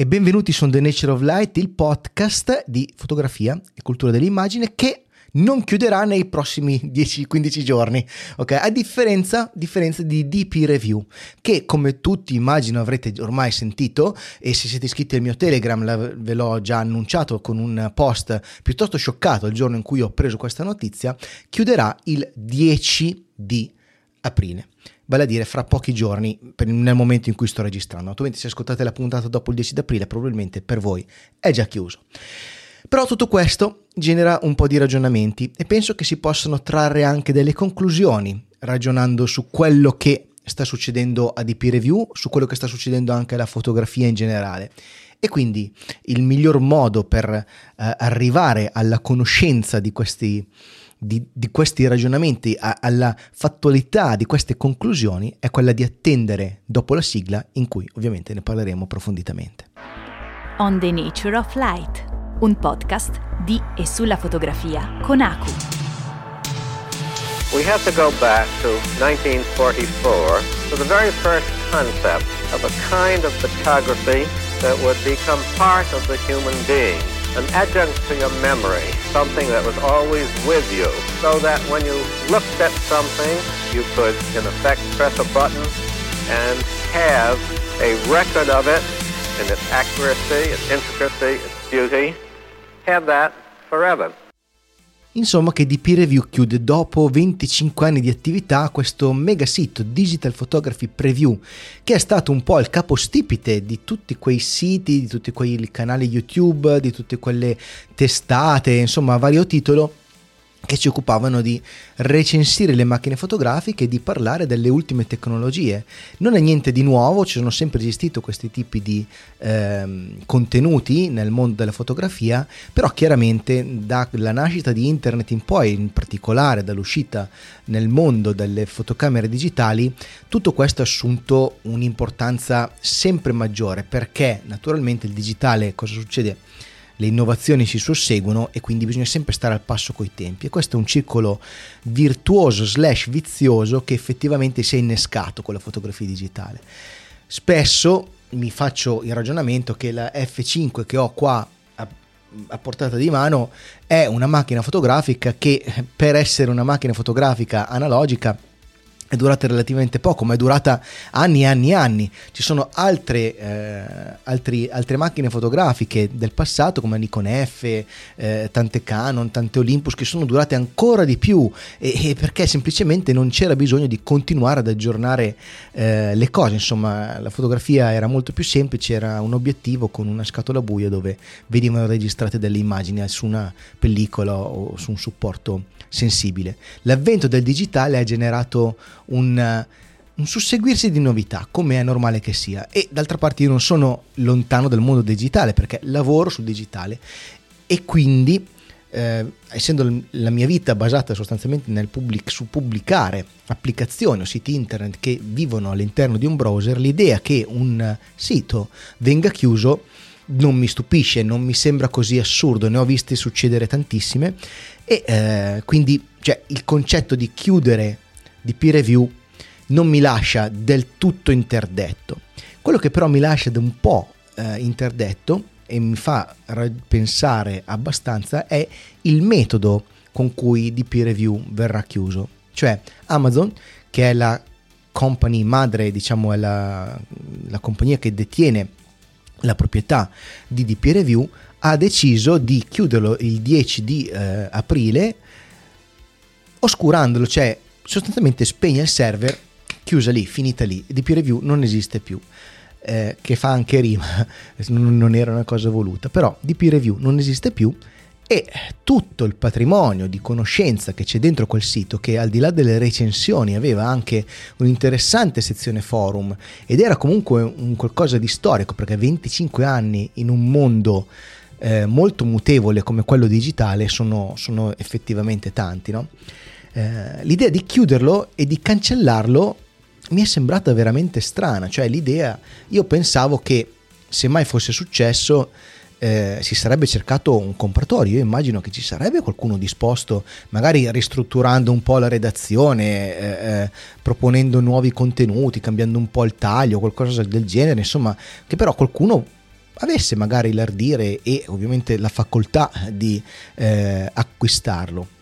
e benvenuti su The Nature of Light, il podcast di fotografia e cultura dell'immagine che non chiuderà nei prossimi 10-15 giorni, ok? A differenza, differenza, di DP Review, che come tutti immagino avrete ormai sentito e se siete iscritti al mio Telegram la, ve l'ho già annunciato con un post piuttosto scioccato il giorno in cui ho preso questa notizia, chiuderà il 10 di aprile vale a dire fra pochi giorni nel momento in cui sto registrando. Attualmente se ascoltate la puntata dopo il 10 aprile probabilmente per voi è già chiuso. Però tutto questo genera un po' di ragionamenti e penso che si possano trarre anche delle conclusioni ragionando su quello che sta succedendo a DP Review, su quello che sta succedendo anche alla fotografia in generale. E quindi il miglior modo per eh, arrivare alla conoscenza di questi, di, di questi ragionamenti, a, alla fattualità di queste conclusioni, è quella di attendere dopo la sigla in cui ovviamente ne parleremo approfonditamente. On the Nature of Light, un podcast di e sulla fotografia con Aku. We have to go back to 1944 to the very first concept of a kind of photography that would become part of the human being. An adjunct to your memory, something that was always with you, so that when you looked at something, you could, in effect, press a button and have a record of it in its accuracy, its intricacy, its beauty, have that forever. Insomma che DP Review chiude dopo 25 anni di attività questo mega sito Digital Photography Preview che è stato un po' il capostipite di tutti quei siti, di tutti quei canali YouTube, di tutte quelle testate, insomma a vario titolo che si occupavano di recensire le macchine fotografiche e di parlare delle ultime tecnologie. Non è niente di nuovo, ci sono sempre esistito questi tipi di eh, contenuti nel mondo della fotografia, però chiaramente dalla nascita di internet in poi, in particolare dall'uscita nel mondo delle fotocamere digitali, tutto questo ha assunto un'importanza sempre maggiore perché naturalmente il digitale cosa succede? Le innovazioni si susseguono e quindi bisogna sempre stare al passo coi tempi e questo è un circolo virtuoso slash vizioso che effettivamente si è innescato con la fotografia digitale. Spesso mi faccio il ragionamento che la F5 che ho qua a, portata di mano è una macchina fotografica che per essere una macchina fotografica analogica è durata relativamente poco, ma è durata anni e anni e anni. Ci sono altre, eh, altri, altre macchine fotografiche del passato, come Nikon F, eh, tante Canon, tante Olympus, che sono durate ancora di più, e, e perché semplicemente non c'era bisogno di continuare ad aggiornare eh, le cose. Insomma, la fotografia era molto più semplice, era un obiettivo con una scatola buia dove venivano registrate delle immagini su una pellicola o su un supporto sensibile. L'avvento del digitale ha generato un, un susseguirsi di novità, come è normale che sia. E d'altra parte io non sono lontano dal mondo digitale perché lavoro sul digitale. E quindi eh, essendo la mia vita basata sostanzialmente nel public, su pubblicare applicazioni o siti internet che vivono all'interno di un browser, l'idea che un sito venga chiuso non mi stupisce, non mi sembra così assurdo, ne ho viste succedere tantissime. E eh, quindi cioè, il concetto di chiudere di peer review non mi lascia del tutto interdetto. Quello che però mi lascia un po' eh, interdetto e mi fa pensare abbastanza è il metodo con cui DP Review verrà chiuso. Cioè Amazon, che è la company madre, diciamo è la, la compagnia che detiene la proprietà di DP Review, ha deciso di chiuderlo il 10 di eh, aprile oscurandolo, cioè sostanzialmente spegne il server, chiusa lì, finita lì, DP Review non esiste più. Eh, che fa anche rima, non era una cosa voluta, però DP Review non esiste più e tutto il patrimonio di conoscenza che c'è dentro quel sito, che al di là delle recensioni aveva anche un'interessante sezione forum ed era comunque un qualcosa di storico, perché 25 anni in un mondo eh, molto mutevole come quello digitale sono, sono effettivamente tanti. No? Eh, l'idea di chiuderlo e di cancellarlo mi è sembrata veramente strana, cioè l'idea, io pensavo che se mai fosse successo eh, si sarebbe cercato un compratore, io immagino che ci sarebbe qualcuno disposto, magari ristrutturando un po' la redazione, eh, eh, proponendo nuovi contenuti, cambiando un po' il taglio, qualcosa del genere, insomma, che però qualcuno avesse magari l'ardire e ovviamente la facoltà di eh, acquistarlo.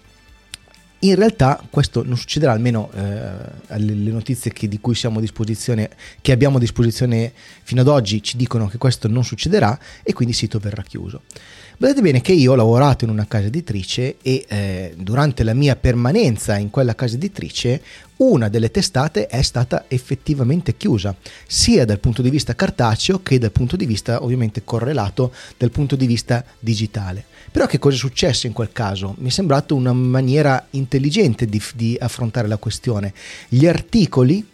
In realtà questo non succederà, almeno eh, le notizie che, di cui siamo a disposizione, che abbiamo a disposizione fino ad oggi ci dicono che questo non succederà e quindi il sito verrà chiuso. Vedete bene che io ho lavorato in una casa editrice e eh, durante la mia permanenza in quella casa editrice una delle testate è stata effettivamente chiusa, sia dal punto di vista cartaceo che dal punto di vista ovviamente correlato dal punto di vista digitale. Però che cosa è successo in quel caso? Mi è sembrato una maniera intelligente di, di affrontare la questione. Gli articoli,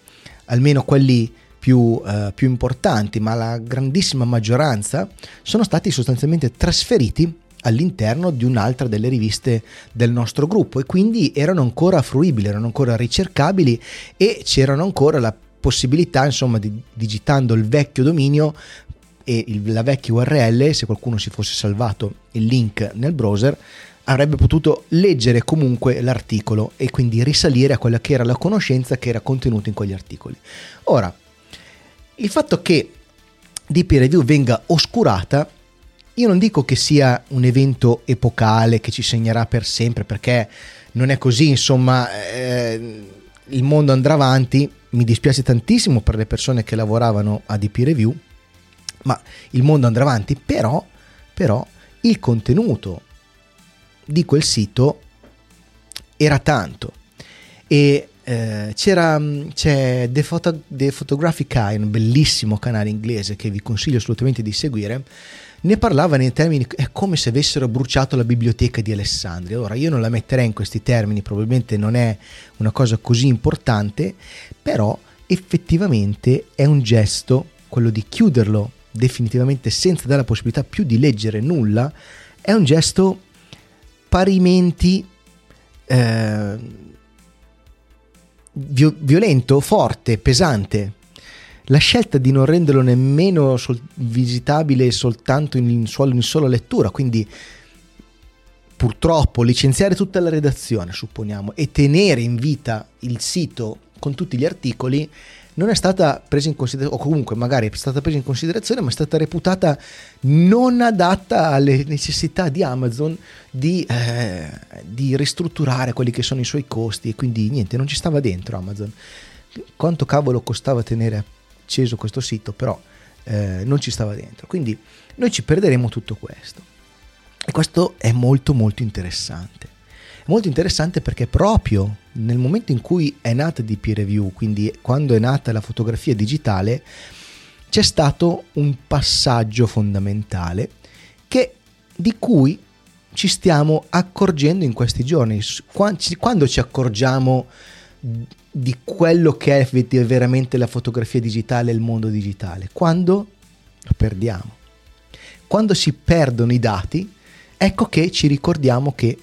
almeno quelli più, eh, più importanti, ma la grandissima maggioranza sono stati sostanzialmente trasferiti all'interno di un'altra delle riviste del nostro gruppo e quindi erano ancora fruibili, erano ancora ricercabili e c'erano ancora la possibilità, insomma, di, digitando il vecchio dominio e il, la vecchia URL, se qualcuno si fosse salvato il link nel browser, avrebbe potuto leggere comunque l'articolo e quindi risalire a quella che era la conoscenza che era contenuta in quegli articoli. Ora, il fatto che DP Review venga oscurata, io non dico che sia un evento epocale che ci segnerà per sempre, perché non è così, insomma, eh, il mondo andrà avanti, mi dispiace tantissimo per le persone che lavoravano a DP Review, ma il mondo andrà avanti, però, però il contenuto di quel sito era tanto. E eh, c'era, mm, c'è The, Photo, The Photographic Eye, un bellissimo canale inglese che vi consiglio assolutamente di seguire. Ne parlava nei termini, è come se avessero bruciato la biblioteca di Alessandria. Ora io non la metterei in questi termini, probabilmente non è una cosa così importante, però effettivamente è un gesto, quello di chiuderlo definitivamente senza dare la possibilità più di leggere nulla, è un gesto parimenti... Eh, violento, forte, pesante. La scelta di non renderlo nemmeno sol- visitabile soltanto in, solo, in sola lettura, quindi purtroppo licenziare tutta la redazione, supponiamo, e tenere in vita il sito con tutti gli articoli non è stata presa in considerazione, o comunque magari è stata presa in considerazione, ma è stata reputata non adatta alle necessità di Amazon di, eh, di ristrutturare quelli che sono i suoi costi e quindi niente, non ci stava dentro Amazon. Quanto cavolo costava tenere acceso questo sito, però eh, non ci stava dentro. Quindi noi ci perderemo tutto questo. E questo è molto molto interessante. Molto interessante perché proprio nel momento in cui è nata DP Review, quindi quando è nata la fotografia digitale, c'è stato un passaggio fondamentale che, di cui ci stiamo accorgendo in questi giorni. Quando ci accorgiamo di quello che è veramente la fotografia digitale e il mondo digitale? Quando lo perdiamo. Quando si perdono i dati, ecco che ci ricordiamo che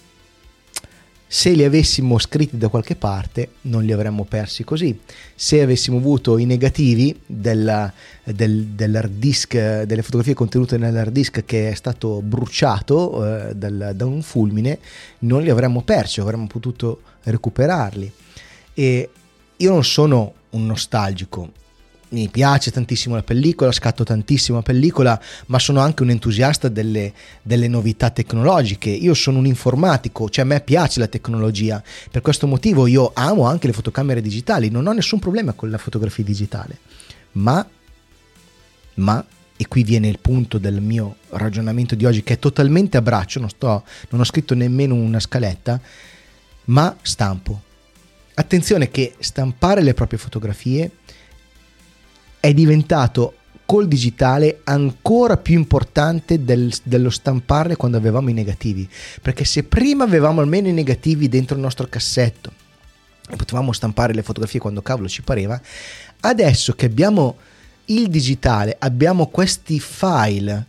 se li avessimo scritti da qualche parte non li avremmo persi così. Se avessimo avuto i negativi della, del, dell'hard disk, delle fotografie contenute nell'hard disk che è stato bruciato eh, dal, da un fulmine, non li avremmo persi, avremmo potuto recuperarli. E io non sono un nostalgico, mi piace tantissimo la pellicola, scatto tantissimo la pellicola, ma sono anche un entusiasta delle, delle, novità tecnologiche. Io sono un informatico, cioè a me piace la tecnologia. Per questo motivo io amo anche le fotocamere digitali, non ho nessun problema con la fotografia digitale. Ma, ma, e qui viene il punto del mio ragionamento di oggi, che è totalmente a braccio, non, sto, non ho scritto nemmeno una scaletta, ma stampo. Attenzione che stampare le proprie fotografie è diventato col digitale ancora più importante del, dello stamparle quando avevamo i negativi. Perché se prima avevamo almeno i negativi dentro il nostro cassetto e potevamo stampare le fotografie quando cavolo ci pareva, adesso che abbiamo il digitale, abbiamo questi file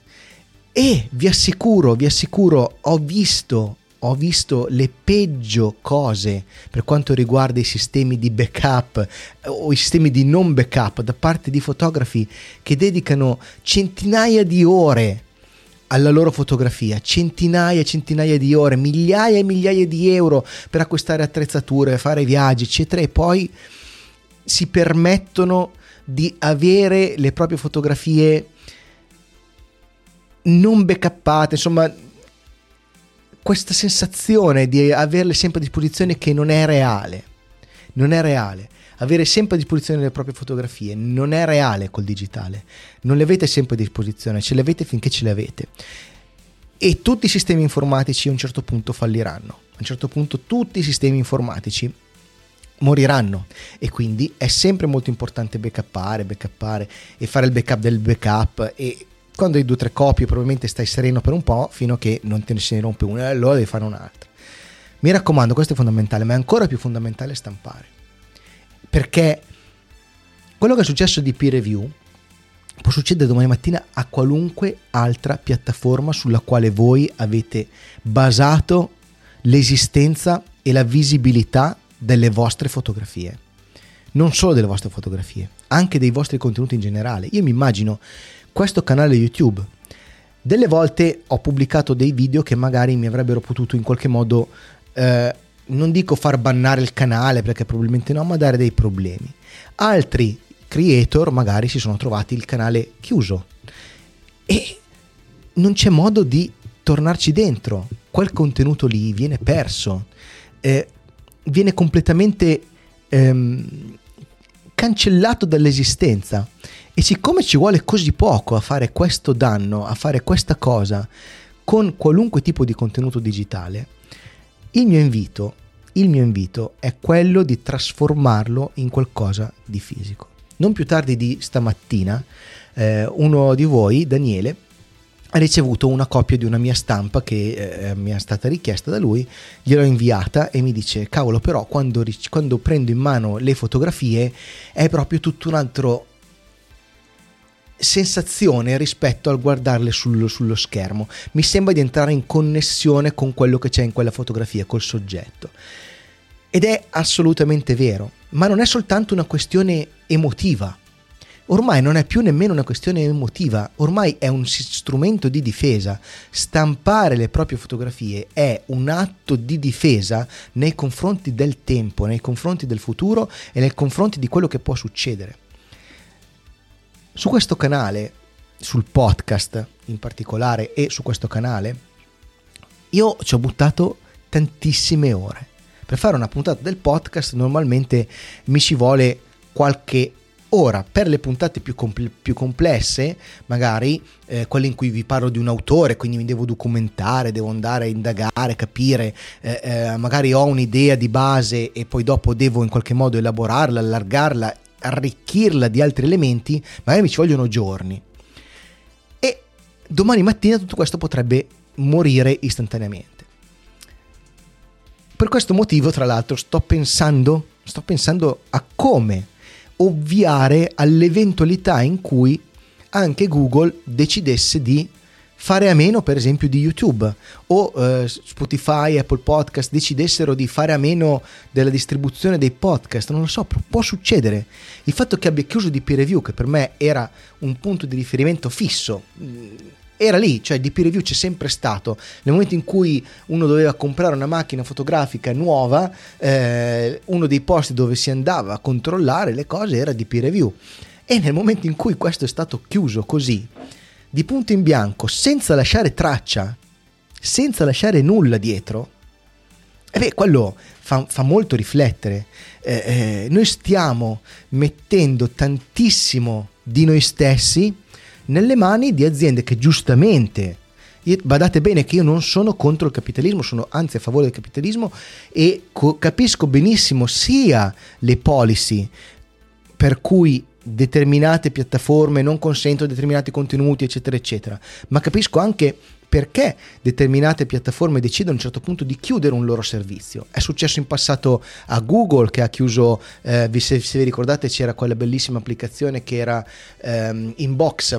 e vi assicuro, vi assicuro, ho visto ho visto le peggio cose per quanto riguarda i sistemi di backup o i sistemi di non backup da parte di fotografi che dedicano centinaia di ore alla loro fotografia, centinaia e centinaia di ore, migliaia e migliaia di euro per acquistare attrezzature, fare viaggi, eccetera, e poi si permettono di avere le proprie fotografie non backuppate, insomma, questa sensazione di averle sempre a disposizione che non è reale. Non è reale. Avere sempre a disposizione le proprie fotografie non è reale col digitale. Non le avete sempre a disposizione, ce le avete finché ce le avete. E tutti i sistemi informatici a un certo punto falliranno. A un certo punto tutti i sistemi informatici moriranno e quindi è sempre molto importante backuppare, backuppare e fare il backup del backup e quando hai due o tre copie probabilmente stai sereno per un po' fino a che non te ne se ne rompe una e allora devi fare un'altra. Mi raccomando, questo è fondamentale, ma è ancora più fondamentale stampare. Perché quello che è successo di peer review può succedere domani mattina a qualunque altra piattaforma sulla quale voi avete basato l'esistenza e la visibilità delle vostre fotografie. Non solo delle vostre fotografie, anche dei vostri contenuti in generale. Io mi immagino questo canale YouTube. Delle volte ho pubblicato dei video che magari mi avrebbero potuto in qualche modo, eh, non dico far bannare il canale perché probabilmente no, ma dare dei problemi. Altri creator magari si sono trovati il canale chiuso e non c'è modo di tornarci dentro. Quel contenuto lì viene perso, eh, viene completamente ehm, cancellato dall'esistenza. E siccome ci vuole così poco a fare questo danno, a fare questa cosa con qualunque tipo di contenuto digitale, il mio invito, il mio invito è quello di trasformarlo in qualcosa di fisico. Non più tardi di stamattina, eh, uno di voi, Daniele, ha ricevuto una copia di una mia stampa che eh, mi è stata richiesta da lui, gliel'ho inviata e mi dice cavolo però quando, quando prendo in mano le fotografie è proprio tutto un altro sensazione rispetto al guardarle sul, sullo schermo. Mi sembra di entrare in connessione con quello che c'è in quella fotografia, col soggetto. Ed è assolutamente vero, ma non è soltanto una questione emotiva. Ormai non è più nemmeno una questione emotiva, ormai è un strumento di difesa. Stampare le proprie fotografie è un atto di difesa nei confronti del tempo, nei confronti del futuro e nei confronti di quello che può succedere. Su questo canale, sul podcast in particolare e su questo canale, io ci ho buttato tantissime ore. Per fare una puntata del podcast normalmente mi ci vuole qualche ora. Per le puntate più, compl- più complesse, magari eh, quelle in cui vi parlo di un autore, quindi mi devo documentare, devo andare a indagare, capire, eh, eh, magari ho un'idea di base e poi dopo devo in qualche modo elaborarla, allargarla arricchirla di altri elementi, magari mi ci vogliono giorni. E domani mattina tutto questo potrebbe morire istantaneamente. Per questo motivo, tra l'altro, sto pensando, sto pensando a come ovviare all'eventualità in cui anche Google decidesse di fare a meno per esempio di YouTube o eh, Spotify, Apple Podcast decidessero di fare a meno della distribuzione dei podcast, non lo so, può succedere. Il fatto che abbia chiuso di peer review, che per me era un punto di riferimento fisso, mm, era lì, cioè di peer review c'è sempre stato. Nel momento in cui uno doveva comprare una macchina fotografica nuova, eh, uno dei posti dove si andava a controllare le cose era di peer review. E nel momento in cui questo è stato chiuso così, di punto in bianco, senza lasciare traccia, senza lasciare nulla dietro, e beh, quello fa, fa molto riflettere. Eh, eh, noi stiamo mettendo tantissimo di noi stessi nelle mani di aziende che giustamente badate bene che io non sono contro il capitalismo, sono anzi a favore del capitalismo e co- capisco benissimo sia le policy per cui determinate piattaforme non consentono determinati contenuti, eccetera, eccetera. Ma capisco anche perché determinate piattaforme decidono a un certo punto di chiudere un loro servizio. È successo in passato a Google che ha chiuso, eh, se, se, vi ricordate c'era quella bellissima applicazione che era ehm, Inbox,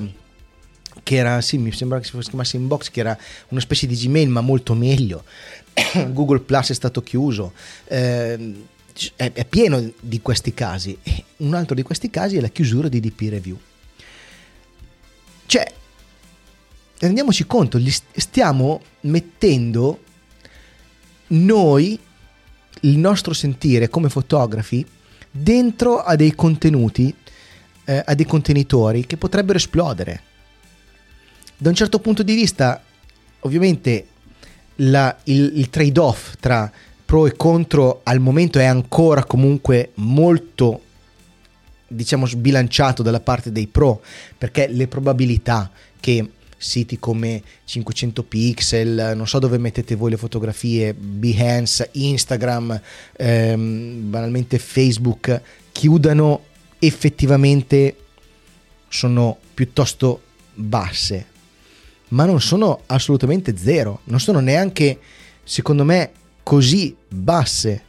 che era, sì, mi sembra che si chiamasse Inbox, che era una specie di Gmail ma molto meglio. Google Plus è stato chiuso. Eh, è, è pieno di questi casi. Un altro di questi casi è la chiusura di DP Review. Cioè, rendiamoci conto, stiamo mettendo noi, il nostro sentire come fotografi, dentro a dei contenuti, eh, a dei contenitori che potrebbero esplodere. da un certo punto di vista, ovviamente, la, il, il trade-off tra pro e contro al momento è ancora comunque molto diciamo sbilanciato dalla parte dei pro perché le probabilità che siti come 500 pixel, non so dove mettete voi le fotografie, Behance, Instagram, ehm, banalmente Facebook, chiudano effettivamente sono piuttosto basse, ma non sono assolutamente zero, non sono neanche, secondo me, così basse.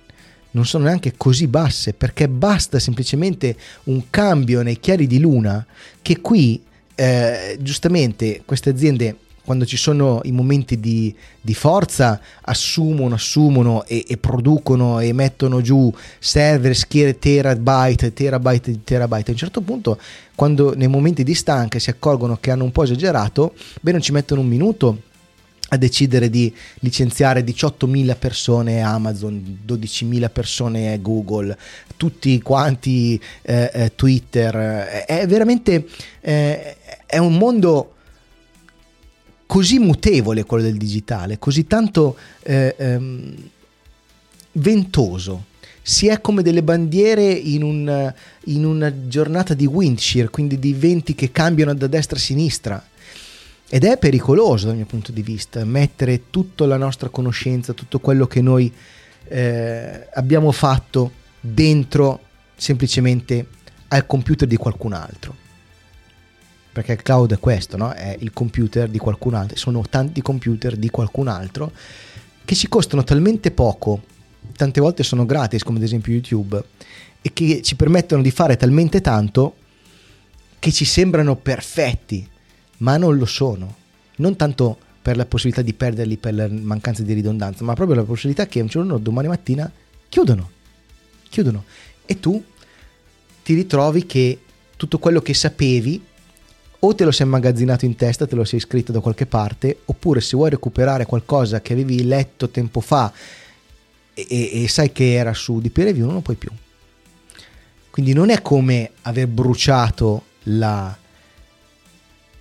Non sono neanche così basse perché basta semplicemente un cambio nei chiari di luna che qui eh, giustamente queste aziende quando ci sono i momenti di, di forza assumono, assumono e, e, producono e mettono giù server, schiere terabyte, terabyte, terabyte. A un certo punto, quando nei momenti di stanca si accorgono che hanno un po' esagerato, beh, non ci mettono un minuto a decidere di licenziare 18.000 persone Amazon, 12.000 persone Google, tutti quanti eh, eh, Twitter. È veramente eh, è un mondo così mutevole quello del digitale, così tanto eh, ehm, ventoso. Si è come delle bandiere in, un, in una giornata di windshear, quindi di venti che cambiano da destra a sinistra ed è pericoloso dal mio punto di vista mettere tutta la nostra conoscenza, tutto quello che noi eh, abbiamo fatto dentro semplicemente al computer di qualcun altro. Perché il cloud è questo, no? È il computer di qualcun altro, sono tanti computer di qualcun altro che ci costano talmente poco, tante volte sono gratis, come ad esempio YouTube, e che ci permettono di fare talmente tanto che ci sembrano perfetti ma non lo sono. Non tanto per la possibilità di perderli per la mancanza di ridondanza, ma proprio la possibilità che un giorno, domani mattina, chiudono. Chiudono. E tu ti ritrovi che tutto quello che sapevi o te lo sei immagazzinato in testa, te lo sei scritto da qualche parte, oppure se vuoi recuperare qualcosa che avevi letto tempo fa e, e, sai che era su di peer review, non lo puoi più. Quindi non è come aver bruciato la,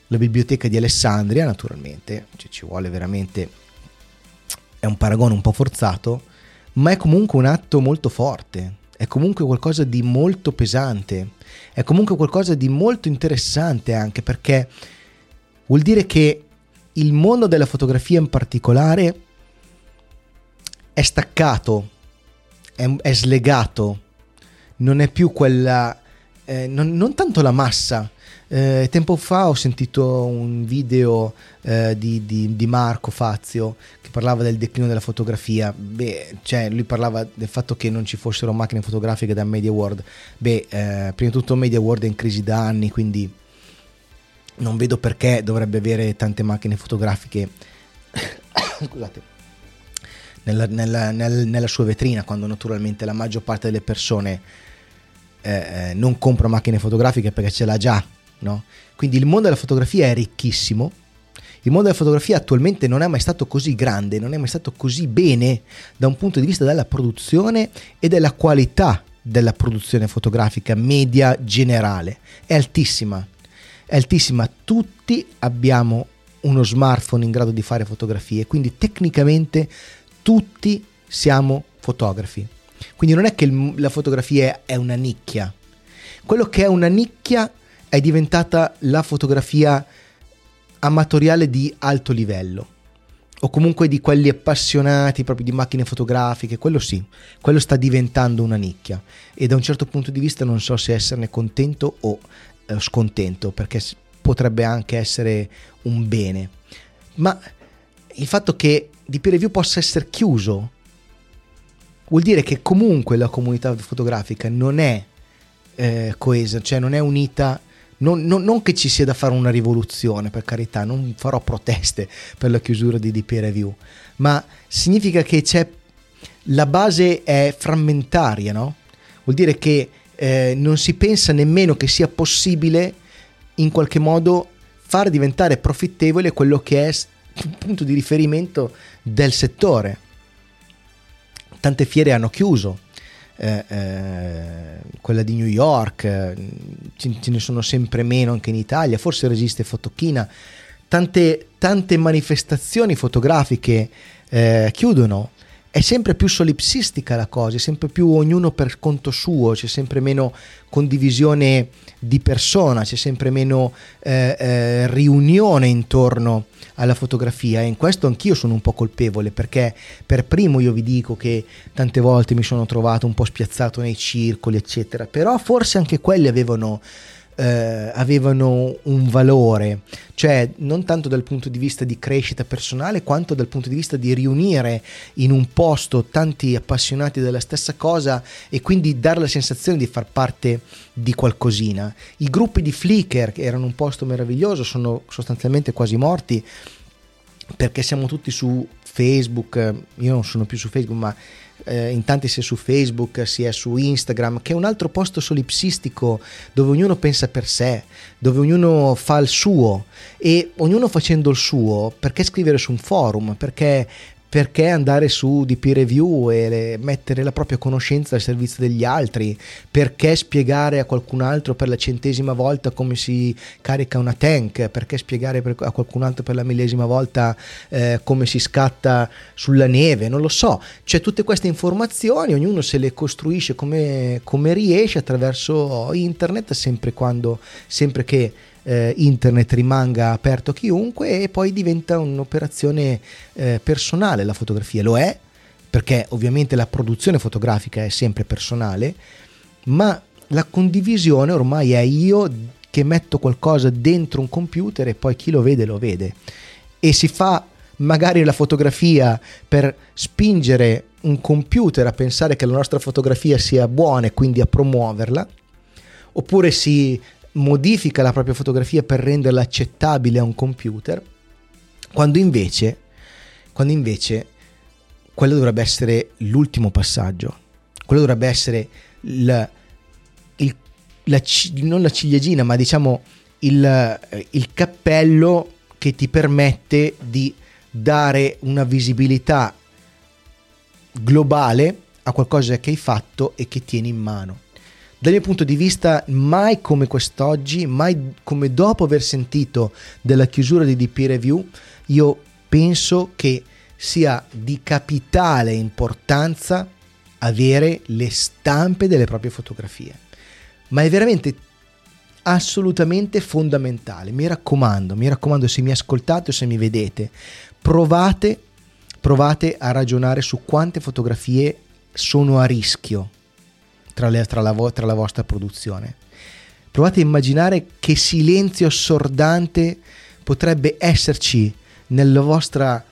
la biblioteca di Alessandria, naturalmente, cioè ci vuole veramente, è un paragone un po' forzato, ma è comunque un atto molto forte, è comunque qualcosa di molto pesante, è comunque qualcosa di molto interessante anche perché vuol dire che il mondo della fotografia in particolare è staccato, è, è slegato, non è più quella, eh, non, non tanto la massa, eh, tempo fa ho sentito un video eh, di, di, di, Marco Fazio che parlava del declino della fotografia. Beh, cioè, lui parlava del fatto che non ci fossero macchine fotografiche da Media World. Beh, eh, prima di tutto Media World è in crisi da anni, quindi non vedo perché dovrebbe avere tante macchine fotografiche. Scusate. Nella, nella, nella, nella, sua vetrina, quando naturalmente la maggior parte delle persone eh, eh non compra macchine fotografiche perché ce l'ha già no? Quindi il mondo della fotografia è ricchissimo. Il mondo della fotografia attualmente non è mai stato così grande, non è mai stato così bene da un punto di vista della produzione e della qualità della produzione fotografica media generale. È altissima, è altissima. Tutti abbiamo uno smartphone in grado di fare fotografie, quindi tecnicamente tutti siamo fotografi. Quindi non è che la fotografia è una nicchia. Quello che è una nicchia è diventata la fotografia amatoriale di alto livello. O comunque di quelli appassionati proprio di macchine fotografiche, quello sì, quello sta diventando una nicchia. E da un certo punto di vista non so se esserne contento o eh, scontento perché potrebbe anche essere un bene, ma il fatto che di peer review possa essere chiuso vuol dire che comunque la comunità fotografica non è eh, coesa, cioè non è unita non, non, non, che ci sia da fare una rivoluzione, per carità, non farò proteste per la chiusura di DP Review, ma significa che c'è la base è frammentaria, no? Vuol dire che eh, non si pensa nemmeno che sia possibile in qualche modo far diventare profittevole quello che è il punto di riferimento del settore. Tante fiere hanno chiuso, eh, eh, quella di New York, eh, ce, ce, ne sono sempre meno anche in Italia, forse resiste Fotochina, tante, tante manifestazioni fotografiche eh, chiudono, è sempre più solipsistica la cosa, è sempre più ognuno per conto suo, c'è sempre meno condivisione di persona, c'è sempre meno eh, eh, riunione intorno alla fotografia. E in questo anch'io sono un po' colpevole perché per primo io vi dico che tante volte mi sono trovato un po' spiazzato nei circoli eccetera, però forse anche quelli avevano eh, avevano un valore, cioè non tanto dal punto di vista di crescita personale quanto dal punto di vista di riunire in un posto tanti appassionati della stessa cosa e quindi dare la sensazione di far parte di qualcosina. I gruppi di Flickr, che erano un posto meraviglioso, sono sostanzialmente quasi morti perché siamo tutti su Facebook, io non sono più su Facebook, ma eh, in tanti sia su Facebook sia su Instagram, che è un altro posto solipsistico dove ognuno pensa per sé, dove ognuno fa il suo e ognuno facendo il suo, perché scrivere su un forum? Perché perché andare su di peer review e mettere la propria conoscenza al servizio degli altri? Perché spiegare a qualcun altro per la centesima volta come si carica una tank? Perché spiegare a qualcun altro per la millesima volta eh, come si scatta sulla neve? Non lo so. C'è tutte queste informazioni, ognuno se le costruisce come, come riesce attraverso internet, sempre, quando, sempre che eh, internet rimanga aperto a chiunque e poi diventa un'operazione eh, personale la fotografia. Lo è perché ovviamente la produzione fotografica è sempre personale, ma la condivisione ormai è io che metto qualcosa dentro un computer e poi chi lo vede lo vede. E si fa magari la fotografia per spingere un computer a pensare che la nostra fotografia sia buona e quindi a promuoverla, oppure si modifica la propria fotografia per renderla accettabile a un computer, quando invece, quando invece quello dovrebbe essere l'ultimo passaggio, quello dovrebbe essere il, il, la, non la ciliegina, ma diciamo il, il cappello che ti permette di dare una visibilità globale a qualcosa che hai fatto e che tieni in mano dal mio punto di vista mai come quest'oggi, mai come dopo aver sentito della chiusura di DP Review, io penso che sia di capitale importanza avere le stampe delle proprie fotografie. Ma è veramente assolutamente fondamentale. Mi raccomando, mi raccomando se mi ascoltate o se mi vedete, provate, provate a ragionare su quante fotografie sono a rischio tra, le, tra, la, tra la vostra produzione. Provate a immaginare che silenzio assordante potrebbe esserci vostra,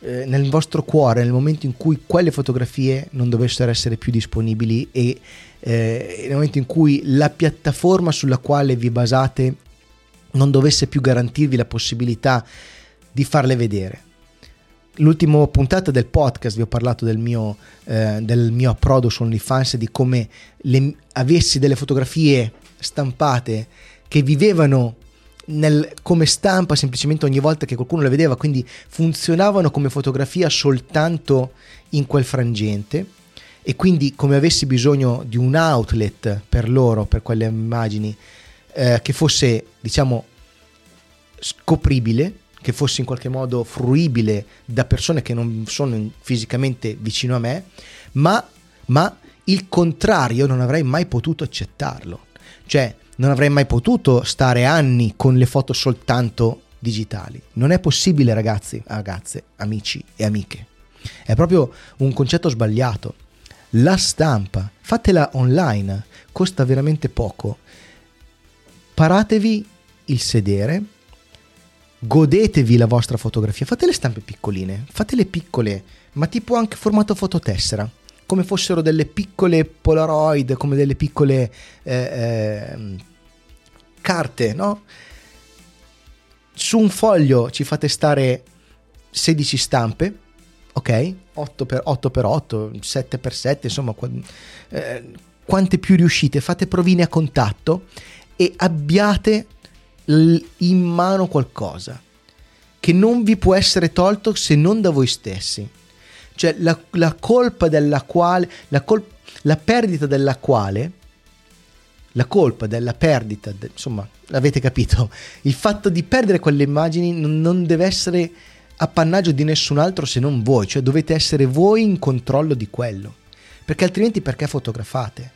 eh, nel vostro cuore nel momento in cui quelle fotografie non dovessero essere più disponibili e eh, nel momento in cui la piattaforma sulla quale vi basate non dovesse più garantirvi la possibilità di farle vedere l'ultima puntata del podcast vi ho parlato del mio, eh, del mio approdo su OnlyFans, di come le, avessi delle fotografie stampate che vivevano nel, come stampa semplicemente ogni volta che qualcuno le vedeva, quindi funzionavano come fotografia soltanto in quel frangente. E quindi come avessi bisogno di un outlet per loro, per quelle immagini, eh, che fosse diciamo scopribile che fosse in qualche modo fruibile da persone che non sono fisicamente vicino a me, ma, ma il contrario non avrei mai potuto accettarlo. Cioè, non avrei mai potuto stare anni con le foto soltanto digitali. Non è possibile, ragazzi, ragazze, amici e amiche. È proprio un concetto sbagliato. La stampa, fatela online, costa veramente poco. Paratevi il sedere, godetevi la vostra fotografia, fate le stampe piccoline, fatele piccole, ma tipo anche formato fototessera, come fossero delle piccole Polaroid, come delle piccole eh, eh, carte, no? Su un foglio ci fate stare 16 stampe, ok? 8x8x8, 7x7, insomma, eh, quante più riuscite, fate provine a contatto e abbiate in mano qualcosa che non vi può essere tolto se non da voi stessi. Cioè la, la colpa della quale, la, col, la perdita della quale la colpa della perdita, de, insomma, avete capito, il fatto di perdere quelle immagini non, non deve essere appannaggio di nessun altro se non voi, cioè dovete essere voi in controllo di quello, perché altrimenti perché fotografate?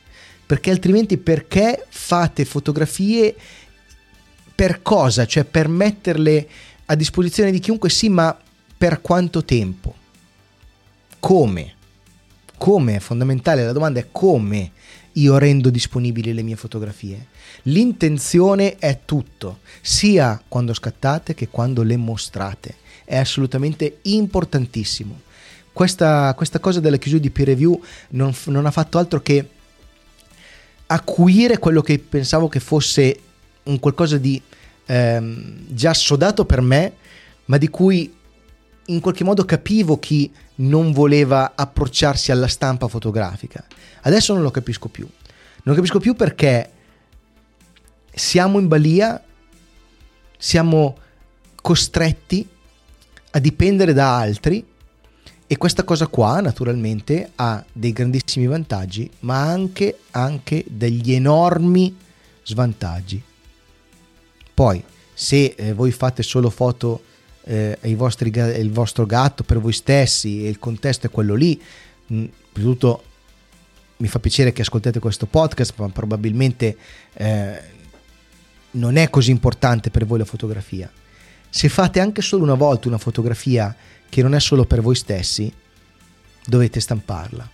Perché altrimenti perché fate fotografie per cosa? Cioè per metterle a disposizione di chiunque sì, ma per quanto tempo? Come? Come è fondamentale, la domanda è come io rendo disponibili le mie fotografie. L'intenzione è tutto, sia quando scattate che quando le mostrate. È assolutamente importantissimo. Questa, questa cosa della chiusura di peer review non, non ha fatto altro che acuire quello che pensavo che fosse un qualcosa di ehm, già sodato per me, ma di cui in qualche modo capivo chi non voleva approcciarsi alla stampa fotografica. Adesso non lo capisco più. Non capisco più perché siamo in balia, siamo costretti a dipendere da altri e questa cosa qua naturalmente ha dei grandissimi vantaggi ma anche, anche degli enormi svantaggi. Poi se eh, voi fate solo foto eh, vostri, il vostro gatto per voi stessi e il contesto è quello lì, mh, tutto mi fa piacere che ascoltate questo podcast, ma probabilmente eh, non è così importante per voi la fotografia. Se fate anche solo una volta una fotografia che non è solo per voi stessi, dovete stamparla.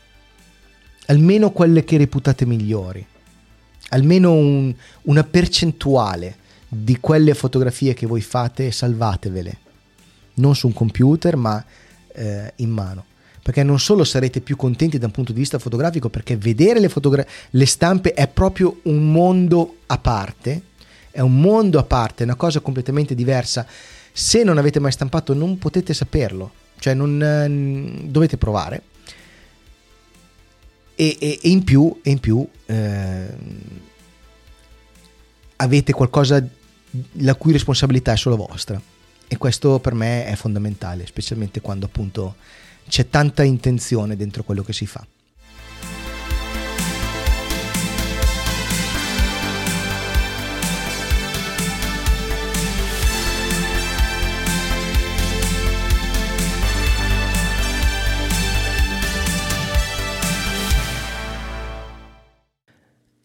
Almeno quelle che reputate migliori. Almeno un, una percentuale di quelle fotografie che voi fate, salvatevele. Non su un computer ma eh, in mano. Perché non solo sarete più contenti da un punto di vista fotografico perché vedere le, fotogra- le stampe è proprio un mondo a parte è un mondo a parte, è una cosa completamente diversa. Se non avete mai stampato non potete saperlo. Cioè non eh, dovete provare. E, e, e, in più, e in più eh, avete qualcosa la cui responsabilità è solo vostra e questo per me è fondamentale, specialmente quando appunto c'è tanta intenzione dentro quello che si fa.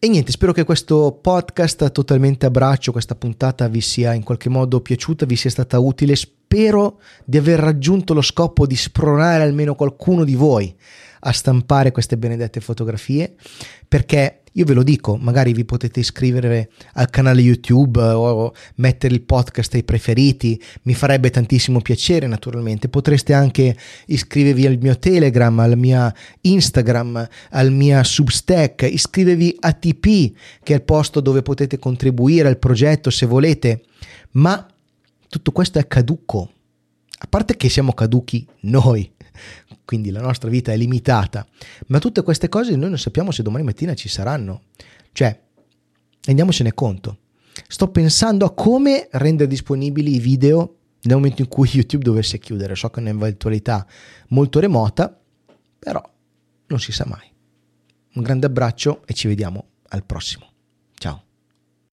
E niente, spero che questo podcast totalmente a braccio, questa puntata vi sia in qualche modo piaciuta, vi sia stata utile. Spero di aver raggiunto lo scopo di spronare almeno qualcuno di voi a stampare queste benedette fotografie, perché io ve lo dico, magari vi potete iscrivere al canale YouTube o mettere il podcast ai preferiti, mi farebbe tantissimo piacere naturalmente. Potreste anche iscrivervi al mio Telegram, al mio Instagram, al mio Substack, iscrivervi a TP, che è il posto dove potete contribuire al progetto se volete. Ma tutto questo è caduco. A parte che siamo caduchi noi, quindi la nostra vita è limitata, ma tutte queste cose noi non sappiamo se domani mattina ci saranno. Cioè, rendiamocene conto. Sto pensando a come rendere disponibili i video nel momento in cui YouTube dovesse chiudere. So che è un'eventualità molto remota, però non si sa mai. Un grande abbraccio e ci vediamo al prossimo.